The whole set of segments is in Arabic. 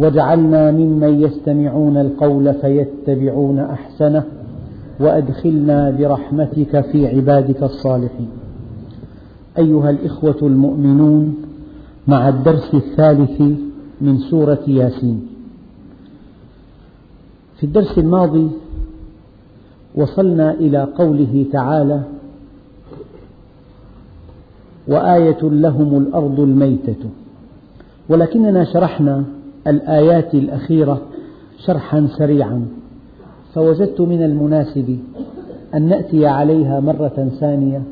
واجعلنا ممن يستمعون القول فيتبعون أحسنه وأدخلنا برحمتك في عبادك الصالحين. أيها الإخوة المؤمنون مع الدرس الثالث من سورة ياسين. في الدرس الماضي وصلنا إلى قوله تعالى وآية لهم الأرض الميتة. ولكننا شرحنا الآيات الأخيرة شرحا سريعا. فوجدت من المناسب أن نأتي عليها مرة ثانية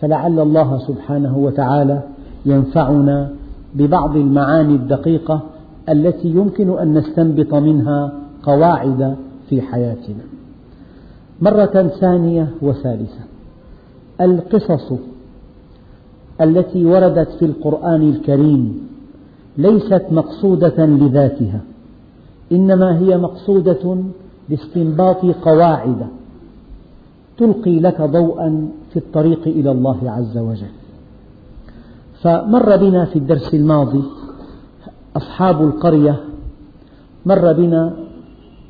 فلعل الله سبحانه وتعالى ينفعنا ببعض المعاني الدقيقة التي يمكن أن نستنبط منها قواعد في حياتنا. مرة ثانية وثالثة. القصص التي وردت في القرآن الكريم ليست مقصودة لذاتها إنما هي مقصودة باستنباط قواعد تلقي لك ضوءا في الطريق إلى الله عز وجل. فمر بنا في الدرس الماضي أصحاب القرية مر بنا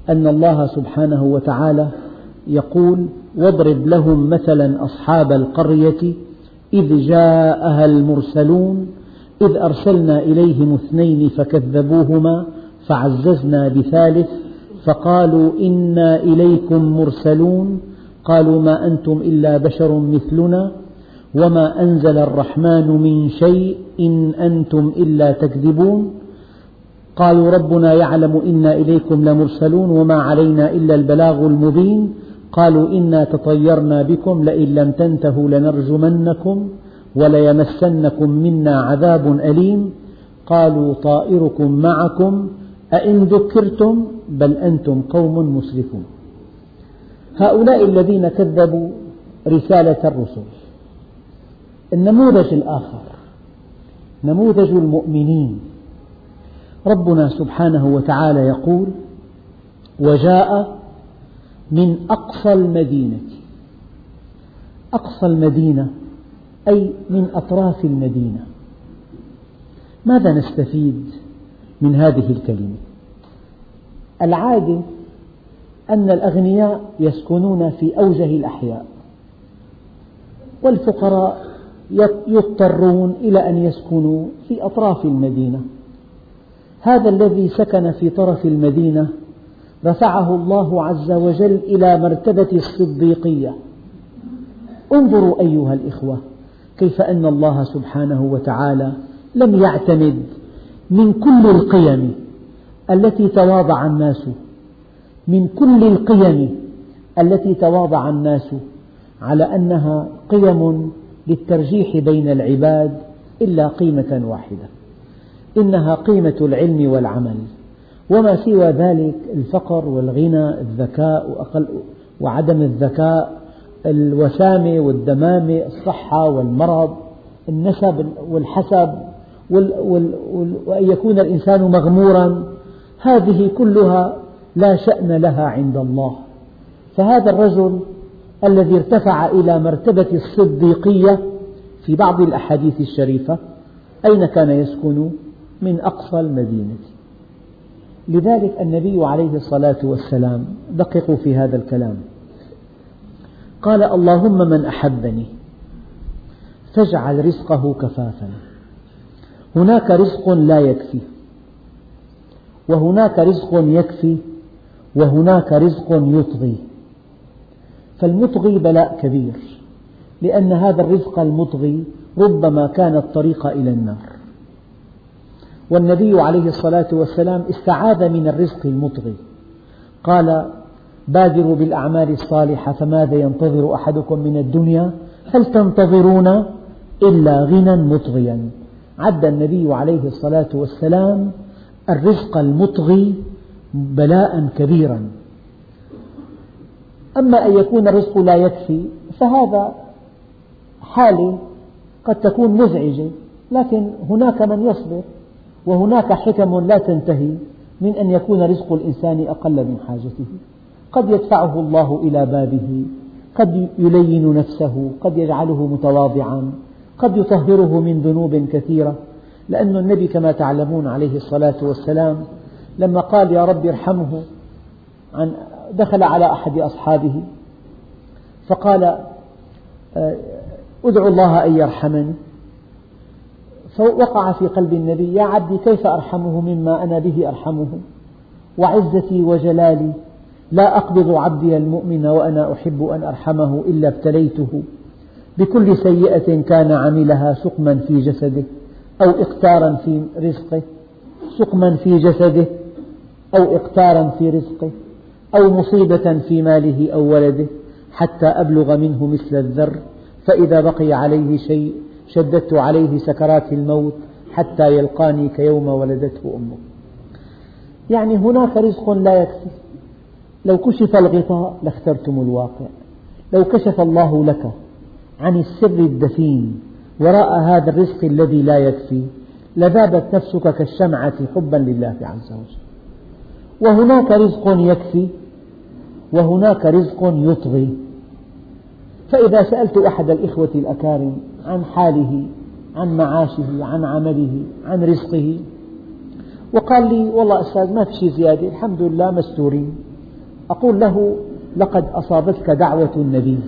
أن الله سبحانه وتعالى يقول واضرب لهم مثلا أصحاب القرية إذ جاءها المرسلون إذ أرسلنا إليهم اثنين فكذبوهما فعززنا بثالث فقالوا إنا إليكم مرسلون قالوا ما أنتم إلا بشر مثلنا وما أنزل الرحمن من شيء إن أنتم إلا تكذبون قالوا ربنا يعلم إنا إليكم لمرسلون وما علينا إلا البلاغ المبين قالوا إنا تطيرنا بكم لئن لم تنتهوا لنرجمنكم وليمسنكم منا عذاب أليم. قالوا طائركم معكم. أئن ذكرتم بل أنتم قوم مسرفون. هؤلاء الذين كذبوا رسالة الرسل. النموذج الآخر نموذج المؤمنين. ربنا سبحانه وتعالى يقول وجاء من أقصى المدينة. أقصى المدينة أي من أطراف المدينة. ماذا نستفيد من هذه الكلمة؟ العادة أن الأغنياء يسكنون في أوجه الأحياء والفقراء يضطرون إلى أن يسكنوا في أطراف المدينة. هذا الذي سكن في طرف المدينة رفعه الله عز وجل إلى مرتبة الصديقية. انظروا أيها الإخوة كيف أن الله سبحانه وتعالى لم يعتمد من كل القيم التي تواضع الناس من كل القيم التي تواضع الناس على أنها قيم للترجيح بين العباد إلا قيمة واحدة إنها قيمة العلم والعمل. وما سوى ذلك الفقر والغنى الذكاء وعدم الذكاء الوسامة والدمامة الصحة والمرض النسب والحسب وأن يكون الإنسان مغمورا هذه كلها لا شأن لها عند الله. فهذا الرجل الذي ارتفع إلى مرتبة الصديقية في بعض الأحاديث الشريفة أين كان يسكن؟ من أقصى المدينة. لذلك النبي عليه الصلاة والسلام دققوا في هذا الكلام. قال اللهم من أحبني. فاجعل رزقه كفافا. هناك رزق لا يكفي. وهناك رزق يكفي. وهناك رزق يطغي. فالمطغي بلاء كبير. لأن هذا الرزق المطغي ربما كان الطريق إلى النار. والنبي عليه الصلاة والسلام استعاذ من الرزق المطغي. قال بادروا بالأعمال الصالحة فماذا ينتظر أحدكم من الدنيا؟ هل تنتظرون إلا غنى مطغيا؟ عد النبي عليه الصلاة والسلام الرزق المطغي بلاء كبيرا. أما أن يكون الرزق لا يكفي فهذا حالة قد تكون مزعجة. لكن هناك من يصبر وهناك حكم لا تنتهي من أن يكون رزق الإنسان أقل من حاجته. قد يدفعه الله إلى بابه قد يلين نفسه قد يجعله متواضعا قد يطهره من ذنوب كثيرة. لأن النبي كما تعلمون عليه الصلاة والسلام لما قال يا رب ارحمه عن دخل على أحد أصحابه فقال أدعو الله أن يرحمني. فوقع في قلب النبي يا عبدي كيف أرحمه مما أنا به أرحمه؟ وعزتي وجلالي لا أقبض عبدي المؤمن وأنا أحب أن أرحمه إلا ابتليته. بكل سيئة كان عملها سقما في جسده أو إقتارا في رزقه سقما في جسده أو إقتارا في رزقه أو مصيبة في ماله أو ولده حتى أبلغ منه مثل الذر. فإذا بقي عليه شيء شددت عليه سكرات الموت حتى يلقاني كيوم ولدته أمه. يعني هناك رزق لا يكفي. لو كشف الغطاء لاخترتم الواقع. لو كشف الله لك عن السر الدفين وراء هذا الرزق الذي لا يكفي لذابت نفسك كالشمعة حبا لله عز وجل. وهناك رزق يكفي وهناك رزق يطغي. فإذا سألت أحد الإخوة الأكارم عن حاله عن معاشه عن عمله عن رزقه وقال لي والله أستاذ ما في شيء زيادة الحمد لله مستورين. أقول له لقد أصابتك دعوة النبي.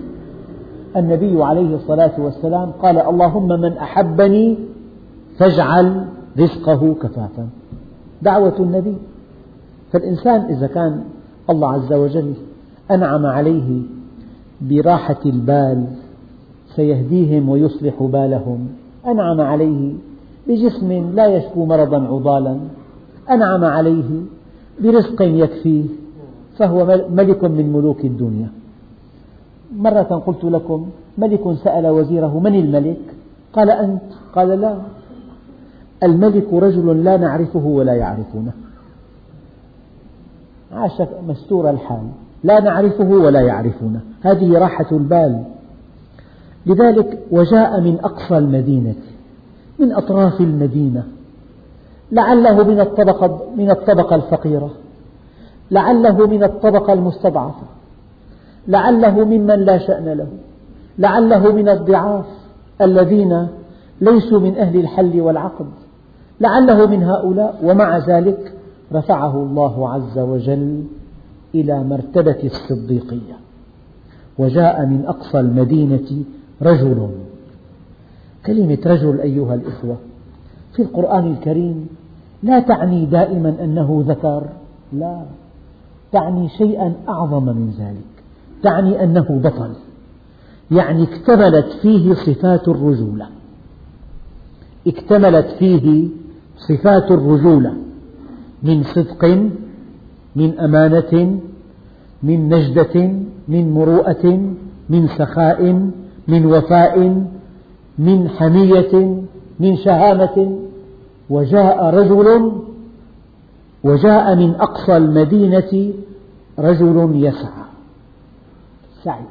النبي عليه الصلاة والسلام قال اللهم من أحبني فاجعل رزقه كفافا. دعوة النبي. فالإنسان إذا كان الله عز وجل أنعم عليه براحة البال سيهديهم ويصلح بالهم. أنعم عليه بجسم لا يشكو مرضا عضالا. أنعم عليه برزق يكفيه. فهو ملك من ملوك الدنيا. مرة قلت لكم ملك سأل وزيره من الملك؟ قال أنت. قال لا. الملك رجل لا نعرفه ولا يعرفونه. عاش مستور الحال لا نعرفه ولا يعرفونه. هذه راحة البال. لذلك وجاء من أقصى المدينة من أطراف المدينة. لعله من الطبقة من الطبقة الفقيرة. لعله من الطبقة المستضعفة لعله ممن لا شأن له لعله من الضعاف الذين ليسوا من أهل الحل والعقد لعله من هؤلاء ومع ذلك رفعه الله عز وجل إلى مرتبة الصديقية. وجاء من أقصى المدينة رجل كلمة رجل أيها الإخوة في القرآن الكريم لا تعني دائما أنه ذكر لا. تعني شيئا أعظم من ذلك. تعني أنه بطل. يعني اكتملت فيه صفات الرجولة. اكتملت فيه صفات الرجولة. من صدق من أمانة من نجدة من مروءة من سخاء من وفاء من حمية من شهامة. وجاء رجل وجاء من أقصى المدينة رجل يسعى. سعي.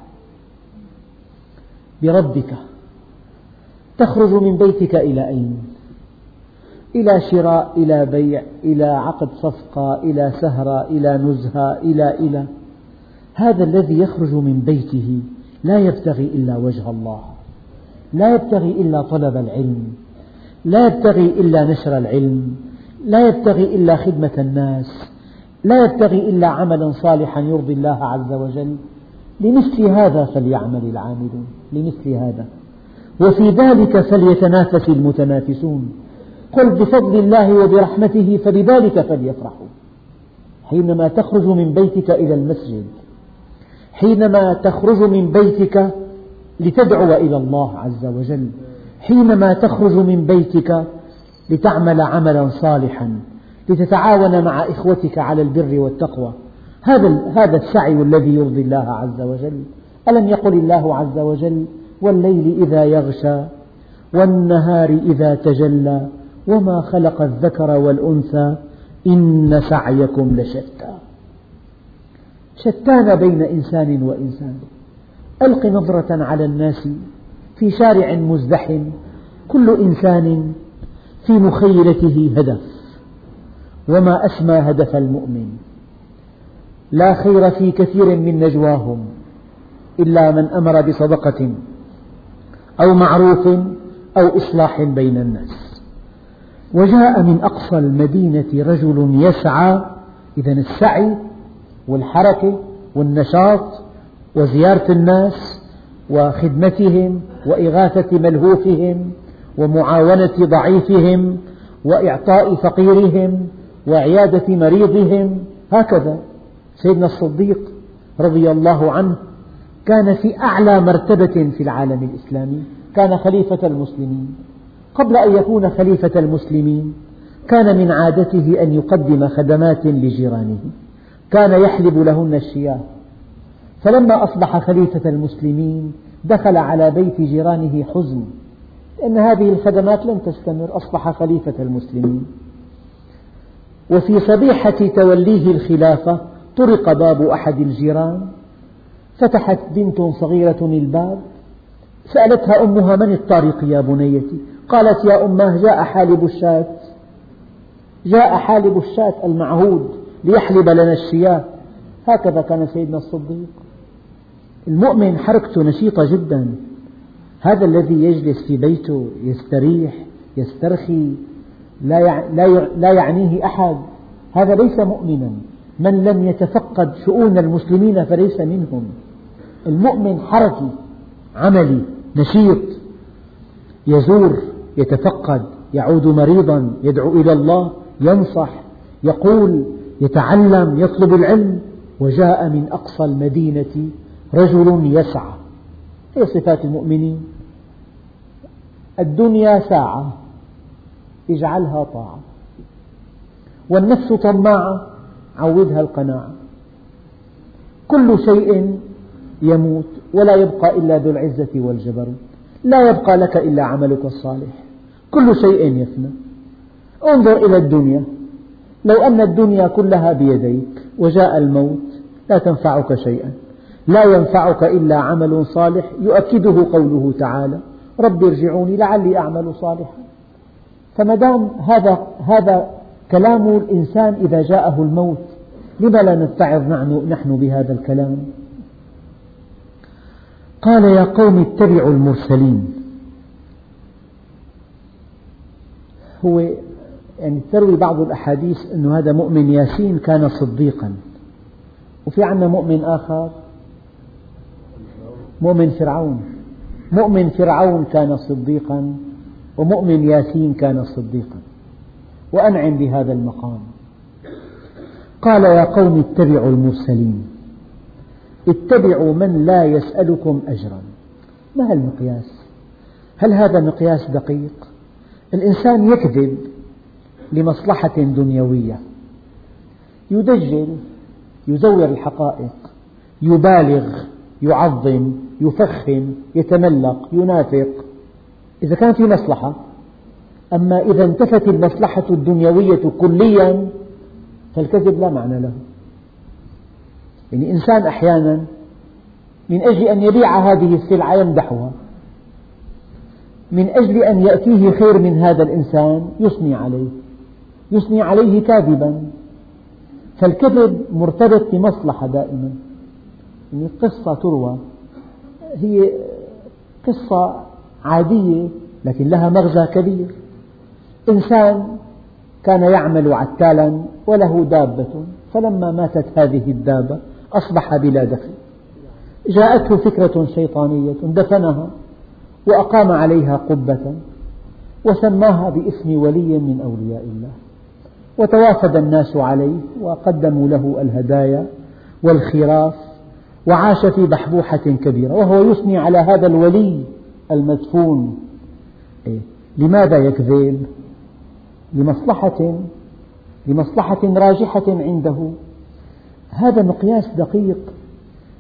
بربك. تخرج من بيتك إلى أين؟ إلى شراء إلى بيع إلى عقد صفقة إلى سهرة إلى نزهة إلى إلى. هذا الذي يخرج من بيته لا يبتغي إلا وجه الله. لا يبتغي إلا طلب العلم. لا يبتغي إلا نشر العلم. لا يبتغي إلا خدمة الناس لا يبتغي إلا عملا صالحا يرضي الله عز وجل. لمثل هذا فليعمل العاملون لمثل هذا. وفي ذلك فليتنافس المتنافسون. قل بفضل الله وبرحمته فبذلك فليفرحوا. حينما تخرج من بيتك إلى المسجد حينما تخرج من بيتك لتدعو إلى الله عز وجل حينما تخرج من بيتك لتعمل عملا صالحا لتتعاون مع إخوتك على البر والتقوى. هذا هذا السعي الذي يرضي الله عز وجل. ألم يقل الله عز وجل والليل إذا يغشى والنهار إذا تجلى وما خلق الذكر والأنثى إن سعيكم لشتى. شتان بين إنسان وإنسان. ألق نظرة على الناس في شارع مزدحم كل إنسان في مخيلته هدف. وما أسمى هدف المؤمن. لا خير في كثير من نجواهم إلا من أمر بصدقة أو معروف أو إصلاح بين الناس. وجاء من أقصى المدينة رجل يسعى إذا السعي والحركة والنشاط وزيارة الناس وخدمتهم وإغاثة ملهوفهم ومعاونة ضعيفهم وإعطاء فقيرهم وعيادة مريضهم هكذا. سيدنا الصديق رضي الله عنه كان في أعلى مرتبة في العالم الإسلامي كان خليفة المسلمين. قبل أن يكون خليفة المسلمين كان من عادته أن يقدم خدمات لجيرانه. كان يحلب لهن الشياه. فلما أصبح خليفة المسلمين دخل على بيت جيرانه حزن. لأن هذه الخدمات لن تستمر أصبح خليفة المسلمين. وفي صبيحة توليه الخلافة طرق باب أحد الجيران. فتحت بنت صغيرة الباب سألتها أمها من الطارق يا بنيتي؟ قالت يا أماه جاء حالب الشاة. جاء حالب الشاة المعهود ليحلب لنا الشياة. هكذا كان سيدنا الصديق. المؤمن حركته نشيطة جدا. هذا الذي يجلس في بيته يستريح يسترخي لا يعنيه أحد. هذا ليس مؤمنا. من لم يتفقد شؤون المسلمين فليس منهم. المؤمن حركي عملي نشيط يزور يتفقد يعود مريضا يدعو إلى الله ينصح يقول يتعلم يطلب العلم. وجاء من أقصى المدينة رجل يسعى. هي صفات المؤمنين. الدنيا ساعة اجعلها طاعة. والنفس طماعة عودها القناعة. كل شيء يموت ولا يبقى إلا ذو العزة والجبروت لا يبقى لك إلا عملك الصالح. كل شيء يفنى. انظر إلى الدنيا. لو أن الدنيا كلها بيديك وجاء الموت لا تنفعك شيئا. لا ينفعك إلا عمل صالح يؤكده قوله تعالى. رب ارجعوني لعلي أعمل صالحا. فما دام هذا هذا كلام الإنسان إذا جاءه الموت لما لا نتعظ نحن بهذا الكلام؟ قال يا قوم اتبعوا المرسلين. هو يعني تروي بعض الأحاديث أن هذا مؤمن ياسين كان صديقا. وفي عندنا مؤمن آخر؟ مؤمن فرعون. مؤمن فرعون كان صديقا ومؤمن ياسين كان صديقا. وأنعم بهذا المقام. قال يا قوم اتبعوا المرسلين. اتبعوا من لا يسألكم أجرا. ما المقياس هل هذا مقياس دقيق؟ الإنسان يكذب لمصلحة دنيوية. يدجل يزور الحقائق يبالغ يعظم. يفخم يتملق ينافق. إذا كان في مصلحة أما إذا انتفت المصلحة الدنيوية كليا فالكذب لا معنى له. يعني إنسان أحيانا من أجل أن يبيع هذه السلعة يمدحها. من أجل أن يأتيه خير من هذا الإنسان يثني عليه. يثني عليه كاذبا. فالكذب مرتبط بمصلحة دائما. يعني قصة تروى هي قصة عادية لكن لها مغزى كبير. إنسان كان يعمل عتالا وله دابة فلما ماتت هذه الدابة أصبح بلا دخل. جاءته فكرة شيطانية دفنها وأقام عليها قبة وسماها باسم ولي من أولياء الله. وتوافد الناس عليه وقدموا له الهدايا والخراف وعاش في بحبوحة كبيرة وهو يثني على هذا الولي المدفون. إيه؟ لماذا يكذب؟ لمصلحة لمصلحة راجحة عنده. هذا مقياس دقيق.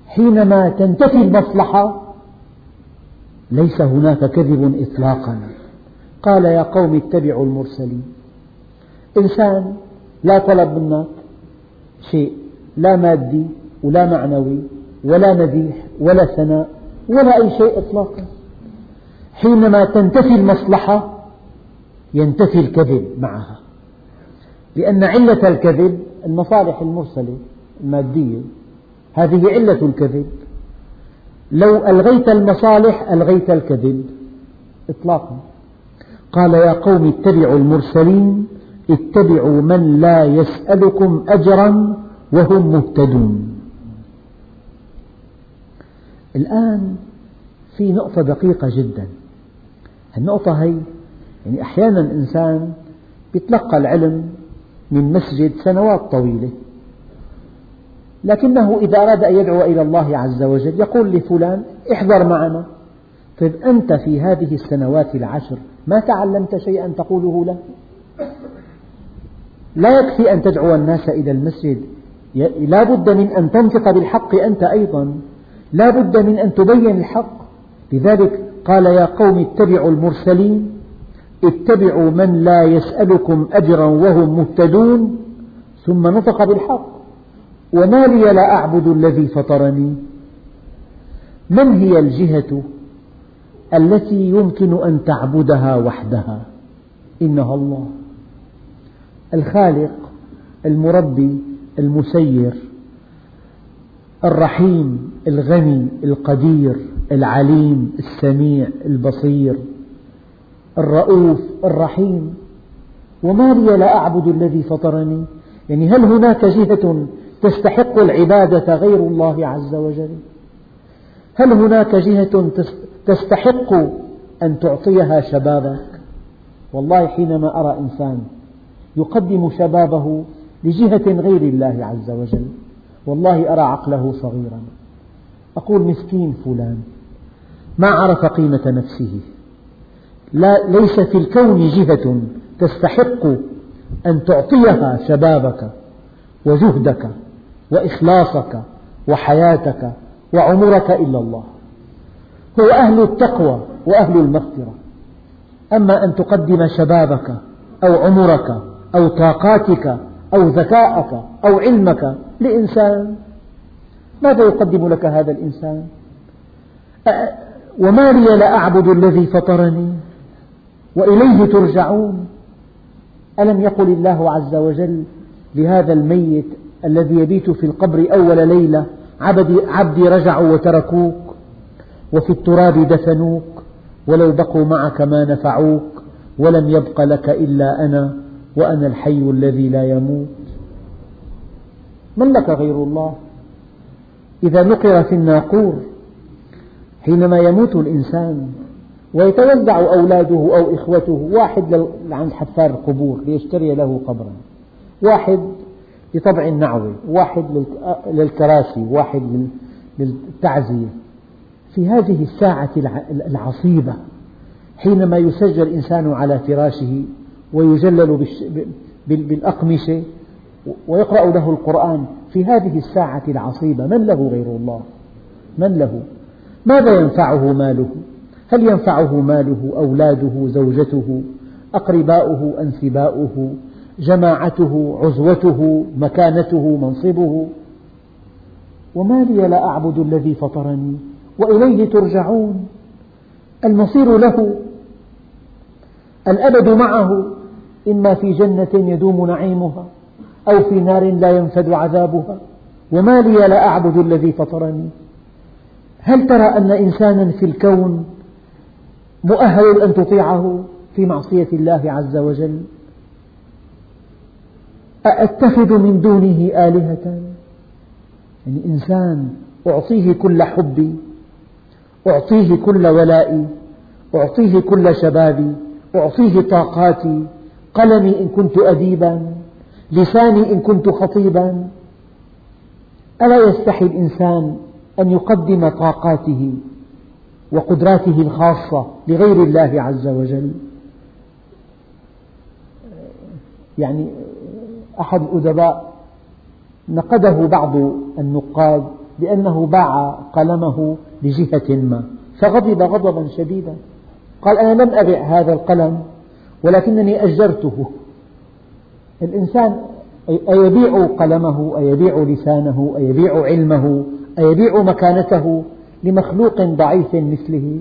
حينما تنتفي المصلحة ليس هناك كذب إطلاقا. قال يا قوم اتبعوا المرسلين. إنسان لا طلب منك شيء لا مادي ولا معنوي. ولا مديح ولا ثناء ولا أي شيء إطلاقا. حينما تنتفي المصلحة ينتفي الكذب معها. لأن علة الكذب المصالح المرسلة المادية هذه علة الكذب. لو ألغيت المصالح ألغيت الكذب إطلاقا. قال يا قوم اتبعوا المرسلين اتبعوا من لا يسألكم أجرا وهم مهتدون. الآن في نقطة دقيقة جدا. النقطة هي يعني أحيانا إنسان يتلقى العلم من مسجد سنوات طويلة. لكنه إذا أراد أن يدعو إلى الله عز وجل يقول لفلان احضر معنا. طيب أنت في هذه السنوات العشر ما تعلمت شيئا تقوله له؟ لا يكفي أن تدعو الناس إلى المسجد. لا بد من أن تنطق بالحق أنت أيضا. لا بد من أن تبين الحق. لذلك قال يا قوم اتبعوا المرسلين اتبعوا من لا يسألكم أجرا وهم مهتدون. ثم نطق بالحق. وما لي لا أعبد الذي فطرني. من هي الجهة التي يمكن أن تعبدها وحدها؟ إنها الله. الخالق المربي المسير. الرحيم الغني القدير العليم السميع البصير الرؤوف الرحيم. وما لي لا أعبد الذي فطرني. يعني هل هناك جهة تستحق العبادة غير الله عز وجل؟ هل هناك جهة تستحق أن تعطيها شبابك؟ والله حينما أرى إنسان يقدم شبابه لجهة غير الله عز وجل والله أرى عقله صغيرا. أقول مسكين فلان. ما عرف قيمة نفسه. لا ليس في الكون جهة تستحق أن تعطيها شبابك وجهدك وإخلاصك وحياتك وعمرك إلا الله. هو أهل التقوى وأهل المغفرة. أما أن تقدم شبابك أو عمرك أو طاقاتك أو ذكاءك أو علمك لإنسان. ماذا يقدم لك هذا الإنسان؟ وما لي لا أعبد الذي فطرني وإليه ترجعون. ألم يقل الله عز وجل لهذا الميت الذي يبيت في القبر أول ليلة عبدي, عبدي رجعوا وتركوك وفي التراب دفنوك ولو بقوا معك ما نفعوك ولم يبق لك إلا أنا. وأنا الحي الذي لا يموت. من لك غير الله؟ إذا نقر في الناقور حينما يموت الإنسان ويتوزع أولاده أو إخوته واحد عند حفار القبور ليشتري له قبرا واحد لطبع النعوة واحد للكراسي واحد للتعزية في هذه الساعة العصيبة حينما يسجل الإنسان على فراشه ويجلل بالأقمشة ويقرأ له القرآن في هذه الساعة العصيبة. من له غير الله؟ من له؟ ماذا ينفعه ماله؟ هل ينفعه ماله أولاده زوجته أقرباؤه أنسباؤه جماعته عزوته مكانته منصبه؟ وما لي لا أعبد الذي فطرني وإليه ترجعون. المصير له الأبد معه إما في جنة يدوم نعيمها أو في نار لا ينفد عذابها وما لي لا أعبد الذي فطرني. هل ترى أن إنسانا في الكون مؤهل أن تطيعه في معصية الله عز وجل؟ أأتخذ من دونه آلهة؟ يعني إنسان أعطيه كل حبي أعطيه كل ولائي أعطيه كل شبابي أعطيه طاقاتي قلمي إن كنت أديبا لساني إن كنت خطيبا. ألا يستحي الإنسان أن يقدم طاقاته وقدراته الخاصة لغير الله عز وجل؟ يعني أحد الأدباء نقده بعض النقاد بأنه باع قلمه لجهة ما فغضب غضبا شديدا. قال أنا لم أبع هذا القلم ولكنني أجرته. الإنسان أيبيع قلمه أيبيع لسانه أيبيع علمه أيبيع مكانته لمخلوق ضعيف مثله.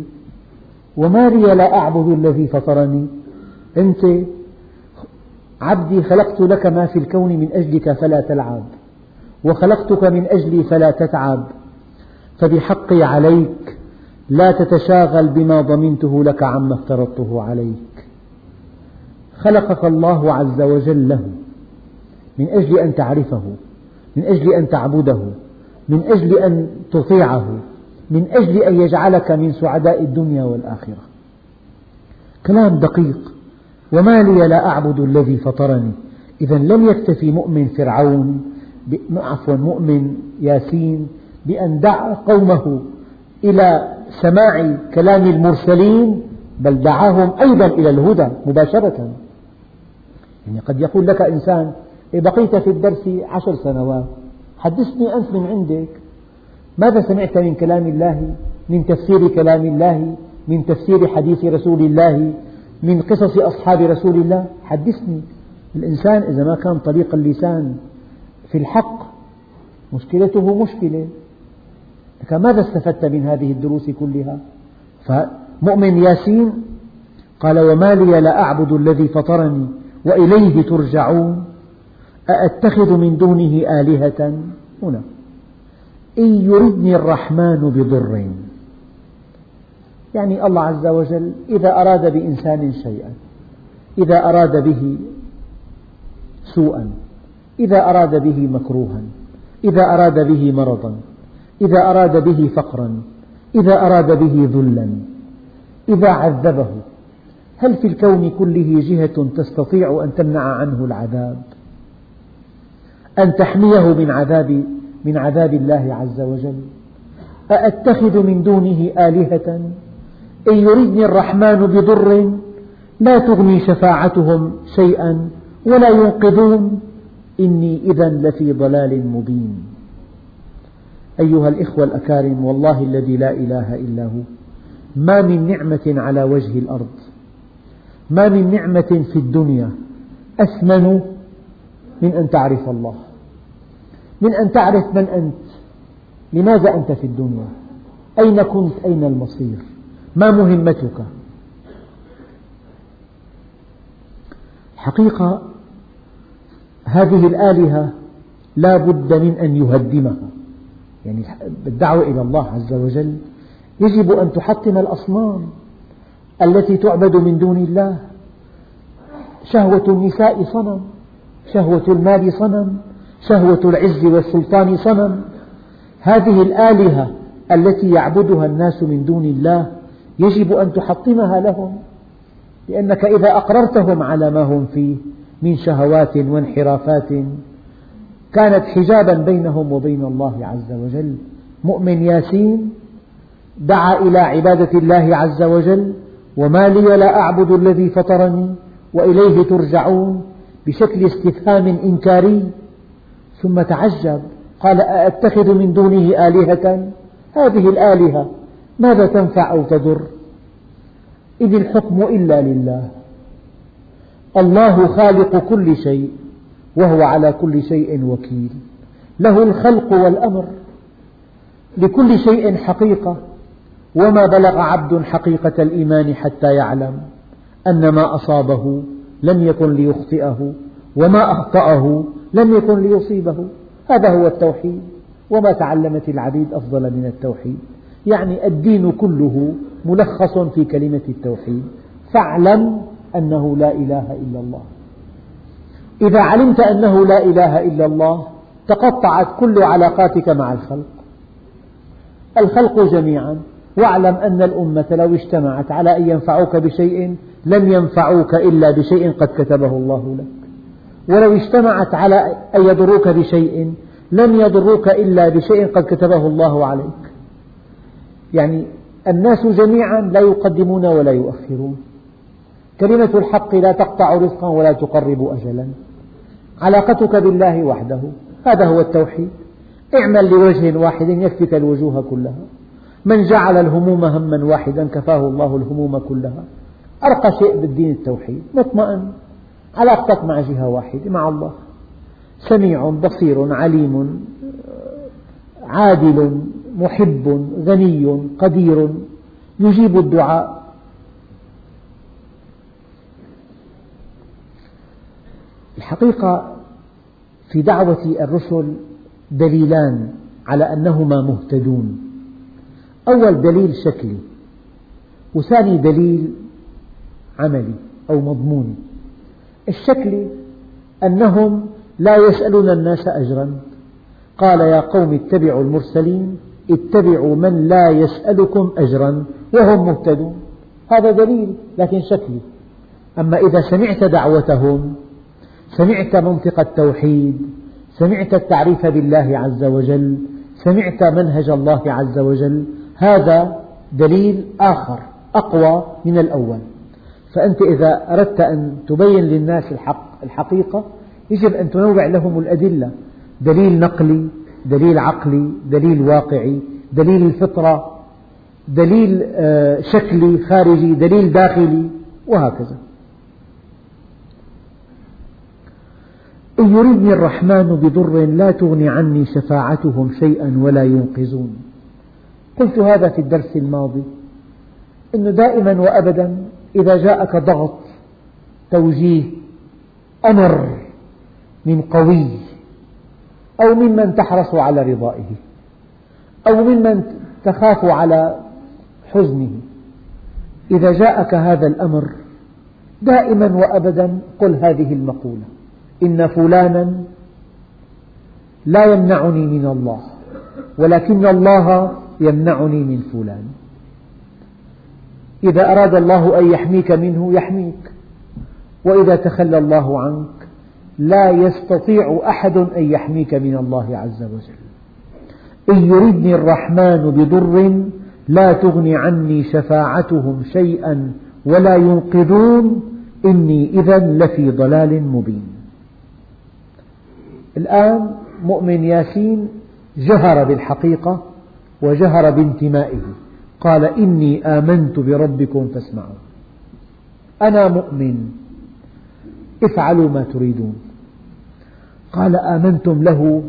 وما لي لا أعبد الذي فطرني. أنت عبدي خلقت لك ما في الكون من أجلك فلا تلعب. وخلقتك من أجلي فلا تتعب. فبحقي عليك لا تتشاغل بما ضمنته لك عما افترضته عليك. خلقك الله عز وجل له من أجل أن تعرفه من أجل أن تعبده من أجل أن تطيعه من أجل أن يجعلك من سعداء الدنيا والآخرة. كلام دقيق. وما لي لا أعبد الذي فطرني. إذا لم يكتفي مؤمن فرعون عفوا مؤمن ياسين بأن دعا قومه إلى سماع كلام المرسلين بل دعاهم أيضا إلى الهدى مباشرة. يعني قد يقول لك إنسان إيه بقيت في الدرس عشر سنوات حدثني أنت من عندك. ماذا سمعت من كلام الله من تفسير كلام الله من تفسير حديث رسول الله من قصص أصحاب رسول الله؟ حدثني. الإنسان إذا ما كان طليق اللسان في الحق مشكلته مشكلة. لكن ماذا استفدت من هذه الدروس كلها؟ فمؤمن ياسين قال وما لي لا أعبد الذي فطرني وإليه ترجعون أأتخذ من دونه آلهة هنا؟ إن يردني الرحمن بضر. يعني الله عز وجل إذا أراد بإنسان شيئا إذا أراد به سوءا إذا أراد به مكروها إذا أراد به مرضا إذا أراد به فقرا إذا أراد به ذلا إذا عذبه. هل في الكون كله جهة تستطيع أن تمنع عنه العذاب؟ أن تحميه من عذاب من عذاب الله عز وجل؟ أأتخذ من دونه آلهة؟ إن يردني الرحمن بضر لا تغني شفاعتهم شيئا ولا ينقذون. إني إذا لفي ضلال مبين. أيها الإخوة الأكارم والله الذي لا إله إلا هو. ما من نعمة على وجه الأرض. ما من نعمة في الدنيا. أثمن من أن تعرف الله. من أن تعرف من أنت. لماذا أنت في الدنيا؟ أين كنت؟ أين المصير؟ ما مهمتك؟ حقيقة هذه الآلهة لا بد من أن يهدمها. يعني بالدعوة إلى الله عز وجل يجب أن تحطم الأصنام التي تعبد من دون الله. شهوة النساء صنم شهوة المال صنم شهوة العز والسلطان صنم. هذه الآلهة التي يعبدها الناس من دون الله يجب أن تحطمها لهم لأنك إذا أقررتهم على ما هم فيه من شهوات وانحرافات كانت حجابا بينهم وبين الله عز وجل. مؤمن ياسين دعا إلى عبادة الله عز وجل وما لي لا أعبد الذي فطرني وإليه ترجعون بشكل استفهام إنكاري. ثم تعجب قال أأتخذ من دونه آلهة؟ هذه الآلهة ماذا تنفع أو تضر؟ إذ الحكم إلا لله. الله خالق كل شيء. وهو على كل شيء وكيل. له الخلق والأمر لكل شيء حقيقة وما بلغ عبد حقيقة الإيمان حتى يعلم أن ما أصابه لم يكن ليخطئه وما أخطأه لم يكن ليصيبه. هذا هو التوحيد وما تعلمت العبيد أفضل من التوحيد. يعني الدين كله ملخص في كلمة التوحيد. فاعلم أنه لا إله إلا الله. إذا علمت أنه لا إله إلا الله تقطعت كل علاقاتك مع الخلق. الخلق جميعا. واعلم أن الأمة لو اجتمعت على أن ينفعوك بشيء لم ينفعوك إلا بشيء قد كتبه الله لك. ولو اجتمعت على أن يضروك بشيء لم يضروك إلا بشيء قد كتبه الله عليك. يعني الناس جميعا لا يقدمون ولا يؤخرون. كلمة الحق لا تقطع رزقا ولا تقرب أجلا. علاقتك بالله وحده هذا هو التوحيد. اعمل لوجه واحد يكفك الوجوه كلها. من جعل الهموم هما واحدا كفاه الله الهموم كلها. أرقى شيء بالدين التوحيد مطمئن. علاقتك مع جهة واحدة مع الله. سميع بصير عليم عادل محب غني قدير. يجيب الدعاء الحقيقة في دعوة الرسل دليلان على أنهما مهتدون. أول دليل شكلي وثاني دليل عملي أو مضموني. الشكلي أنهم لا يسألون الناس أجرا. قال يا قوم اتبعوا المرسلين اتبعوا من لا يسألكم أجرا وهم مهتدون. هذا دليل لكن شكلي. أما إذا سمعت دعوتهم سمعت منطق التوحيد سمعت التعريف بالله عز وجل سمعت منهج الله عز وجل هذا دليل آخر أقوى من الأول. فأنت إذا أردت أن تبين للناس الحق الحقيقة يجب أن تنوع لهم الأدلة. دليل نقلي دليل عقلي دليل واقعي دليل الفطرة دليل آه، شكلي خارجي دليل داخلي وهكذا. إن يردني الرحمن بضر لا تغن عني شفاعتهم شيئا ولا ينقذون. قلت هذا في الدرس الماضي أنه دائما وأبدا إذا جاءك ضغط توجيه أمر من قوي أو ممن تحرص على رضائه أو ممن تخاف على حزنه إذا جاءك هذا الأمر دائما وأبدا قل هذه المقولة. إن فلانا لا يمنعني من الله ولكن الله يمنعني من فلان. إذا أراد الله أن يحميك منه يحميك وإذا تخلى الله عنك لا يستطيع أحد أن يحميك من الله عز وجل. إن يردني الرحمن بضر لا تغن عني شفاعتهم شيئا ولا ينقذون إني إذا لفي ضلال مبين. الآن مؤمن ياسين جهر بالحقيقة وجهر بانتمائه. قال إني آمنت بربكم فاسمعوا. أنا مؤمن. افعلوا ما تريدون. قال آمنتم له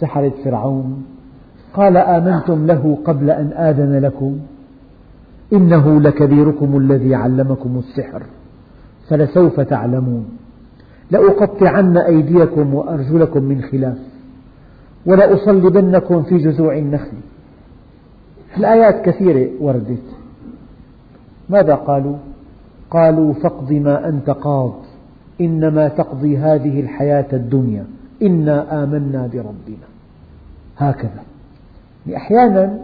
سحرة فرعون. قال آمنتم له قبل أن آذن لكم. إنه لكبيركم الذي علمكم السحر. فلسوف تعلمون. لأقطعن أيديكم وأرجلكم من خلاف ولأصلبنكم في جذوع النخل. الآيات كثيرة وردت. ماذا قالوا؟ قالوا فاقض ما أنت قاض إنما تقضي هذه الحياة الدنيا إنا آمنا بربنا. هكذا. أحيانا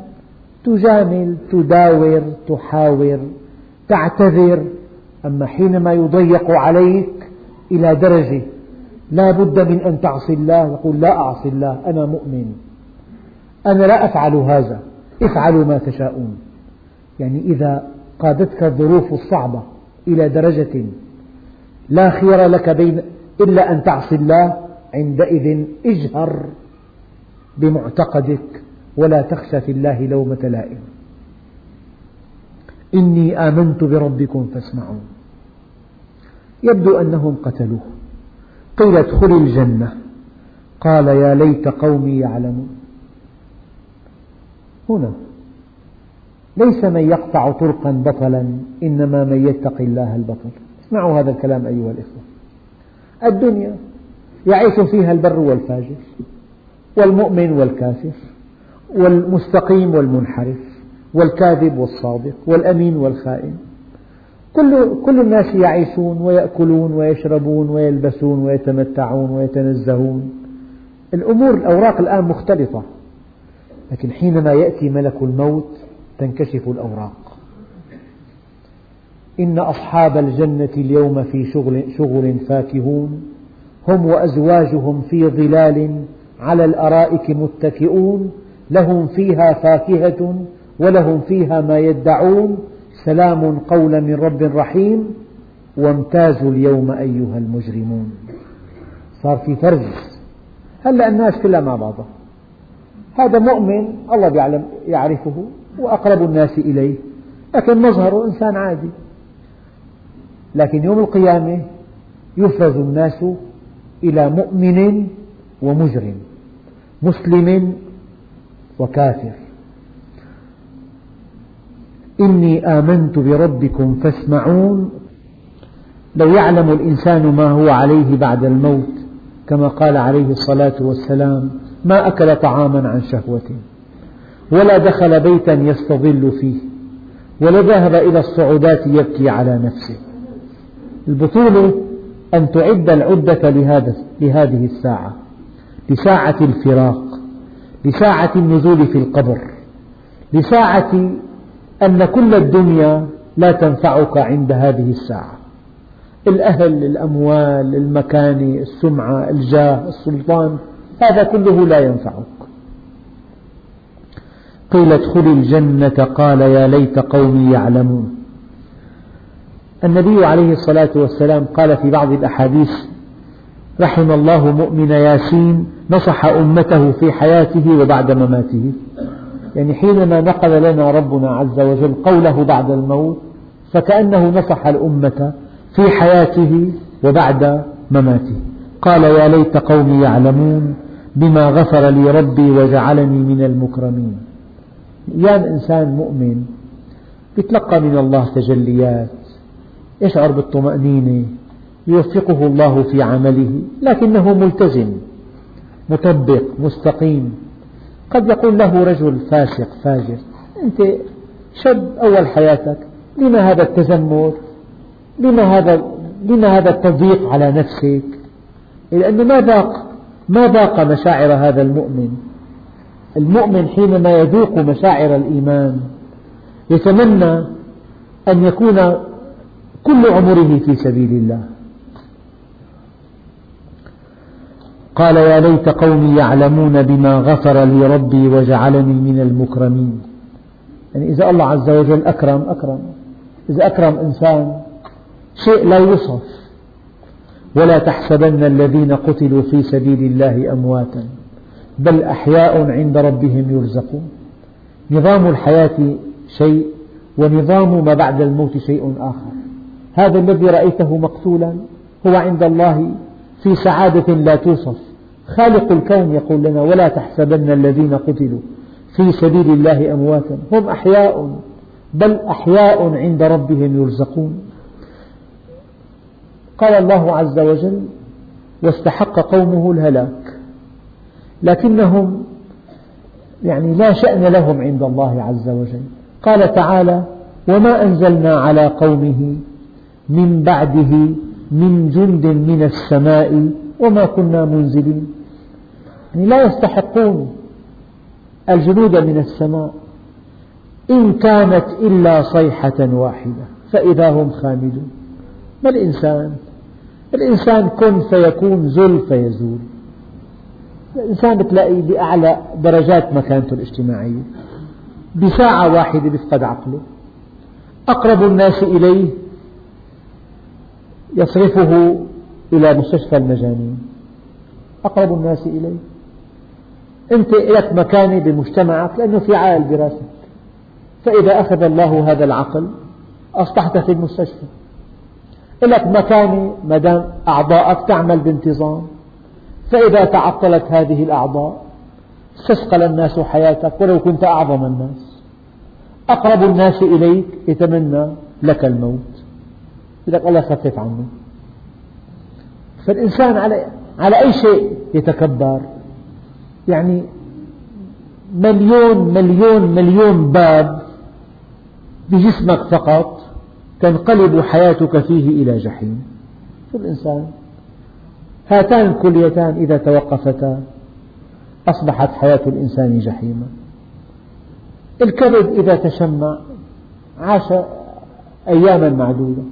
تجامل تداور تحاور تعتذر أما حينما يضيق عليك إلى درجة لا بد من أن تعصي الله يقول لا أعصي الله أنا مؤمن. أنا لا أفعل هذا. افعلوا ما تشاءون. يعني إذا قادتك الظروف الصعبة إلى درجة لا خير لك بين إلا أن تعصي الله عندئذ اجهر بمعتقدك ولا تخشى في الله لومة لائم. إني آمنت بربكم فاسمعون. يبدو أنهم قتلوه. قيل ادخل الجنة. قال يا ليت قومي يعلمون. هنا. ليس من يقطع طرقا بطلا إنما من يتقي الله البطل. اسمعوا هذا الكلام أيها الإخوة. الدنيا. يعيش فيها البر والفاجر والمؤمن والكافر والمستقيم والمنحرف والكاذب والصادق والأمين والخائن. كل, كل الناس يعيشون ويأكلون ويشربون ويلبسون ويتمتعون ويتنزهون. الأمور الأوراق الآن مختلطة لكن حينما يأتي ملك الموت تنكشف الأوراق. إن أصحاب الجنة اليوم في شغل, شغل فاكهون. هم وأزواجهم في ظلال على الأرائك متكئون. لهم فيها فاكهة ولهم فيها ما يدعون. سلام قولا من رب رحيم وامتازوا اليوم أيها المجرمون. صار في فرز هلأ الناس كلها مع بعضها. هذا مؤمن الله يعلم يعرفه وأقرب الناس إليه. لكن مظهره إنسان عادي. لكن يوم القيامة يفرز الناس إلى مؤمن ومجرم مسلم وكافر. إني آمنت بربكم فاسمعون. لو يعلم الإنسان ما هو عليه بعد الموت كما قال عليه الصلاة والسلام ما أكل طعاما عن شهوة ولا دخل بيتا يستظل فيه ولا ذهب إلى الصعودات يبكي على نفسه. البطولة أن تعد العدة لهذه الساعة لساعة الفراق لساعة النزول في القبر لساعة أن كل الدنيا لا تنفعك عند هذه الساعة. الأهل الأموال المكانة السمعة الجاه السلطان هذا كله لا ينفعك. قيل ادخل الجنة قال يا ليت قومي يعلمون. النبي عليه الصلاة والسلام قال في بعض الأحاديث رحم الله مؤمن ياسين نصح أمته في حياته وبعد مماته. يعني حينما نقل لنا ربنا عز وجل قوله بعد الموت فكأنه نصح الأمة في حياته وبعد مماته. قال يا ليت قومي يعلمون بما غفر لي ربي وجعلني من المكرمين. أيام إنسان مؤمن يتلقى من الله تجليات يشعر بالطمأنينة يوفقه الله في عمله لكنه ملتزم مطبق مستقيم. قد يقول له رجل فاسق فاجر أنت شاب أول حياتك لما هذا التزمت لما هذا لما هذا التضييق على نفسك؟ لأنه ما ذاق ما ذاق مشاعر هذا المؤمن. المؤمن حينما يذوق مشاعر الإيمان يتمنى أن يكون كل عمره في سبيل الله. قال يا ليت قومي يعلمون بما غفر لي ربي وجعلني من المكرمين. يعني إذا الله عز وجل أكرم أكرم. إذا أكرم إنسان شيء لا يوصف. ولا تحسبن الذين قتلوا في سبيل الله أمواتا بل أحياء عند ربهم يرزقون. نظام الحياة شيء ونظام ما بعد الموت شيء آخر. هذا الذي رأيته مقتولا هو عند الله في سعادة لا توصف. خالق الكون يقول لنا ولا تحسبن الذين قتلوا في سبيل الله أمواتا. هم أحياء بل أحياء عند ربهم يرزقون. قال الله عز وجل واستحق قومه الهلاك. لكنهم يعني لا شأن لهم عند الله عز وجل. قال تعالى وما أنزلنا على قومه من بعده من جند من السماء وما كنا منزلين. لا يستحقون الجنود من السماء إن كانت إلا صيحة واحدة فإذا هم خامدون. ما الإنسان؟ الإنسان كن فيكون زل فيزول. الإنسان بتلاقيه بأعلى درجات مكانته الاجتماعية. بساعة واحدة بيفقد عقله. أقرب الناس إليه يصرفه إلى مستشفى المجانين. أقرب الناس إليه. أنت لك مكانة بمجتمعك لأنه في عائل براسك. فإذا أخذ الله هذا العقل أصبحت في المستشفى. لك مكانة ما دام أعضاءك تعمل بانتظام. فإذا تعطلت هذه الأعضاء استثقل الناس حياتك ولو كنت أعظم الناس. أقرب الناس إليك يتمنى لك الموت. يقول لك الله خفف عنه فالإنسان على على أي شيء يتكبر. يعني مليون مليون مليون باب بجسمك فقط تنقلب حياتك فيه إلى جحيم. شو الإنسان هاتان الكليتان إذا توقفتا أصبحت حياة الإنسان جحيما الكبد إذا تشمع عاش أياما معدودة.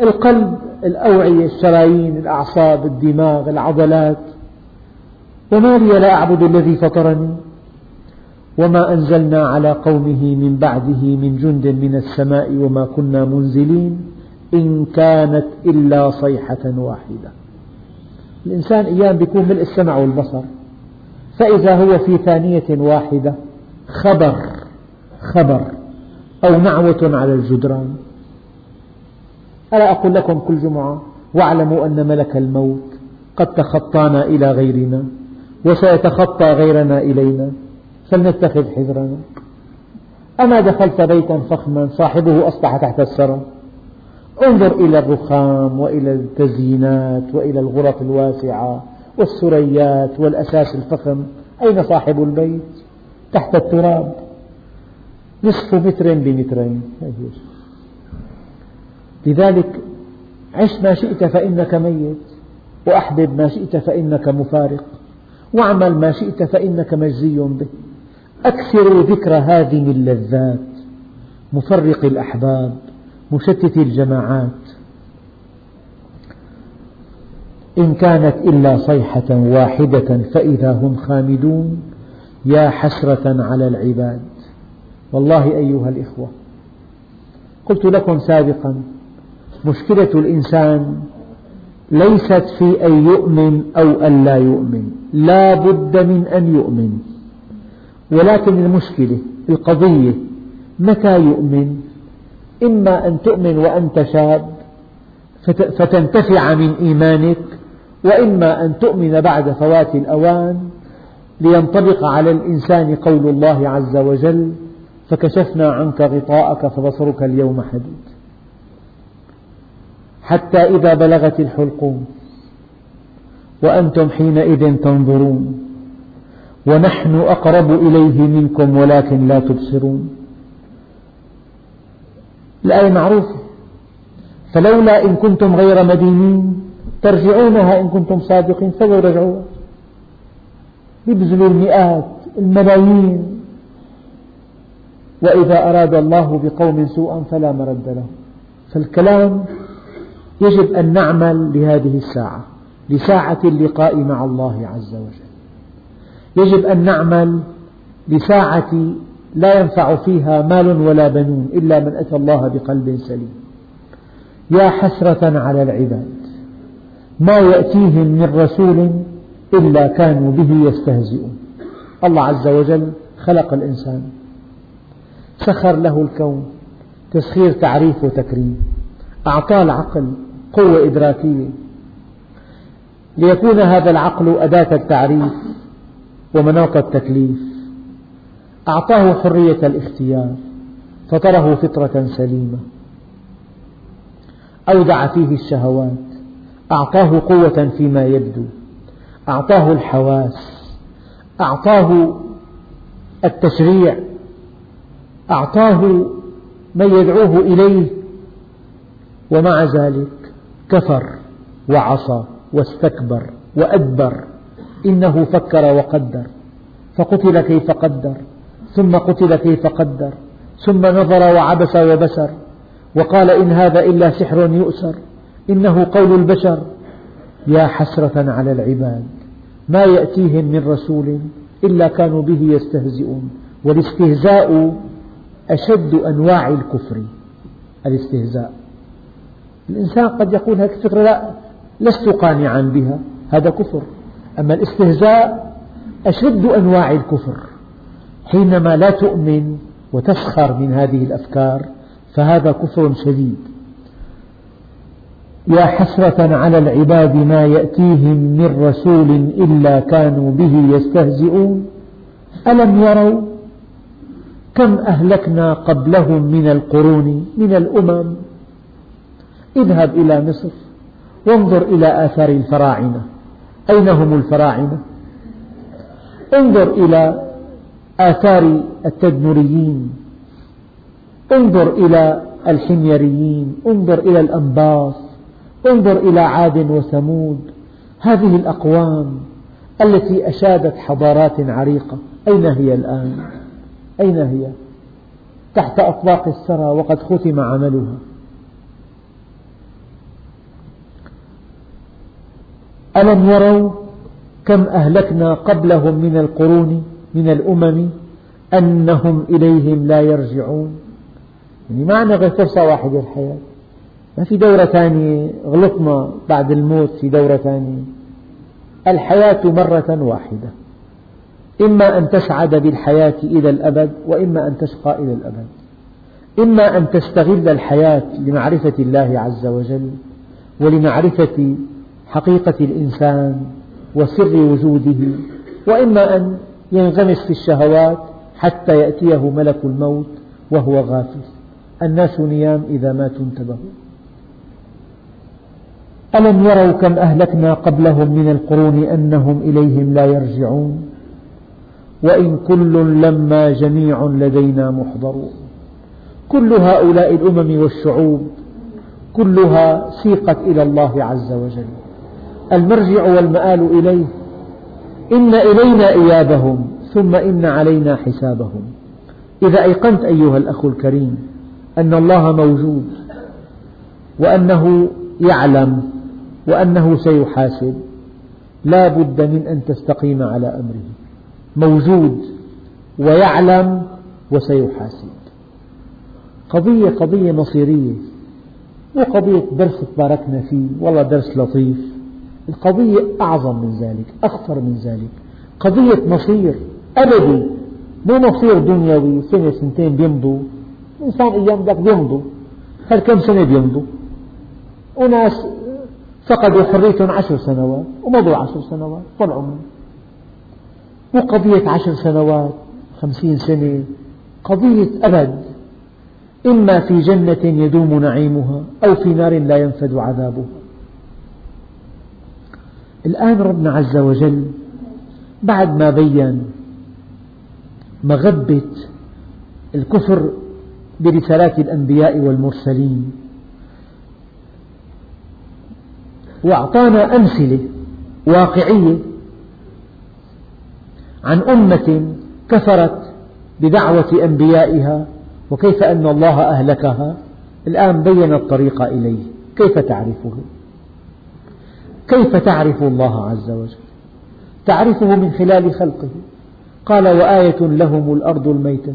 القلب الأوعية الشرايين الأعصاب الدماغ العضلات وما لي لا أعبد الذي فطرني وما أنزلنا على قومه من بعده من جند من السماء وما كنا منزلين إن كانت إلا صيحة واحدة. الإنسان أيام بيكون ملء السمع والبصر فإذا هو في ثانية واحدة خبر خبر أو نعوة على الجدران. ألا أقول لكم كل جمعة واعلموا أن ملك الموت قد تخطانا إلى غيرنا؟ وسيتخطى غيرنا إلينا. فلنتخذ حذرنا أما دخلت بيتا فخما صاحبه أصبح تحت الثرى انظر إلى الرخام وإلى التزيينات وإلى الغرف الواسعة والسريات والأساس الفخم. أين صاحب البيت؟ تحت التراب. نصف متر بمترين. لذلك عش ما شئت فإنك ميت وأحبب ما شئت فإنك مفارق. واعمل ما شئت فإنك مجزي به. أكثروا ذكر هذه اللذات مفرق الأحباب مشتت الجماعات. إن كانت إلا صيحة واحدة فإذا هم خامدون يا حسرة على العباد. والله أيها الإخوة قلت لكم سابقا مشكلة الإنسان ليست في أن يؤمن أو أن لا يؤمن. لا بد من أن يؤمن. ولكن المشكلة القضية متى يؤمن؟ إما أن تؤمن وأنت شاب فتنتفع من إيمانك وإما أن تؤمن بعد فوات الأوان لينطبق على الإنسان قول الله عز وجل فكشفنا عنك غطاءك فبصرك اليوم حديد. حتى إذا بلغت الحلقوم. وأنتم حينئذ تنظرون. ونحن أقرب إليه منكم ولكن لا تبصرون. الآية معروفة. فلولا إن كنتم غير مدينين ترجعونها إن كنتم صادقين. فلو رجعوها. يبذلوا المئات الملايين. وإذا أراد الله بقوم سوءا فلا مرد له. فالكلام يجب أن نعمل لهذه الساعة لساعة اللقاء مع الله عز وجل. يجب أن نعمل لساعة لا ينفع فيها مال ولا بنون إلا من أتى الله بقلب سليم. يا حسرة على العباد. ما يأتيهم من رسول إلا كانوا به يستهزئون. الله عز وجل خلق الإنسان. سخر له الكون. تسخير تعريف وتكريم. أعطاه العقل. قوة إدراكية. ليكون هذا العقل أداة التعريف ومناط التكليف. أعطاه حرية الاختيار فطره فطرة سليمة. أودع فيه الشهوات أعطاه قوة فيما يبدو. أعطاه الحواس أعطاه التشريع. أعطاه من يدعوه إليه ومع ذلك كفر وعصى واستكبر وأدبر إنه فكر وقدر فقتل كيف قدر ثم قتل كيف قدر ثم نظر وعبس وبسر وقال إن هذا إلا سحر يؤسر إنه قول البشر. يا حسرة على العباد ما يأتيهم من رسول إلا كانوا به يستهزئون والاستهزاء أشد أنواع الكفر الاستهزاء. الإنسان قد يقول هذه الفكرة لا لست قانعا بها هذا كفر. أما الاستهزاء أشد أنواع الكفر. حينما لا تؤمن وتسخر من هذه الأفكار فهذا كفر شديد. يا حسرة على العباد ما يأتيهم من رسول إلا كانوا به يستهزئون. ألم يروا كم أهلكنا قبلهم من القرون من الأمم؟ اذهب إلى مصر وانظر إلى آثار الفراعنة. أين هم الفراعنة؟ انظر إلى آثار التدمريين. انظر إلى الحميريين. انظر إلى الأنباط انظر إلى عاد وثمود. هذه الأقوام التي أشادت حضارات عريقة. أين هي الآن؟ أين هي؟ تحت أطباق الثرى وقد ختم عملها. ألم يروا كم أهلكنا قبلهم من القرون من الأمم أنهم إليهم لا يرجعون؟ يعني ما عندنا غير فرصة واحدة الحياة. ما في دورة ثانية غلطنا بعد الموت في دورة ثانية. الحياة مرة واحدة. إما أن تسعد بالحياة إلى الأبد وإما أن تشقى إلى الأبد. إما أن تستغل الحياة لمعرفة الله عز وجل ولمعرفة حقيقة الإنسان وسر وجوده وإما أن ينغمس في الشهوات حتى يأتيه ملك الموت وهو غافل. الناس نيام إذا ماتوا انتبهوا. ألم يروا كم أهلكنا قبلهم من القرون أنهم إليهم لا يرجعون؟ وإن كل لما جميع لدينا محضرون. كل هؤلاء الأمم والشعوب كلها سيقت إلى الله عز وجل. المرجع والمآل إليه. إن إلينا إيابهم ثم إن علينا حسابهم. إذا أيقنت أيها الأخ الكريم أن الله موجود وأنه يعلم وأنه سيحاسب لا بد من أن تستقيم على أمره. موجود ويعلم وسيحاسب. قضية قضية مصيرية مو قضية درس تباركنا فيه والله درس لطيف. القضية أعظم من ذلك أخطر من ذلك. قضية مصير أبدي مو مصير دنيوي سنة سنتين بيمضوا. الإنسان أيام ذاك بيمضوا هل كم سنة بيمضوا؟ وناس فقدوا حريتهم عشر سنوات ومضوا عشر سنوات طلعوا منه. مو قضية عشر سنوات خمسين سنة قضية أبد. إما في جنة يدوم نعيمها أو في نار لا ينفد عذابها. الآن ربنا عز وجل بعد ما بين مغبة الكفر برسالات الأنبياء والمرسلين وأعطانا أمثلة واقعية عن أمة كفرت بدعوة أنبيائها وكيف أن الله أهلكها الآن بين الطريق إليه كيف تعرفه؟ كيف تعرف الله عز وجل؟ تعرفه من خلال خلقه. قال وآية لهم الأرض الميتة.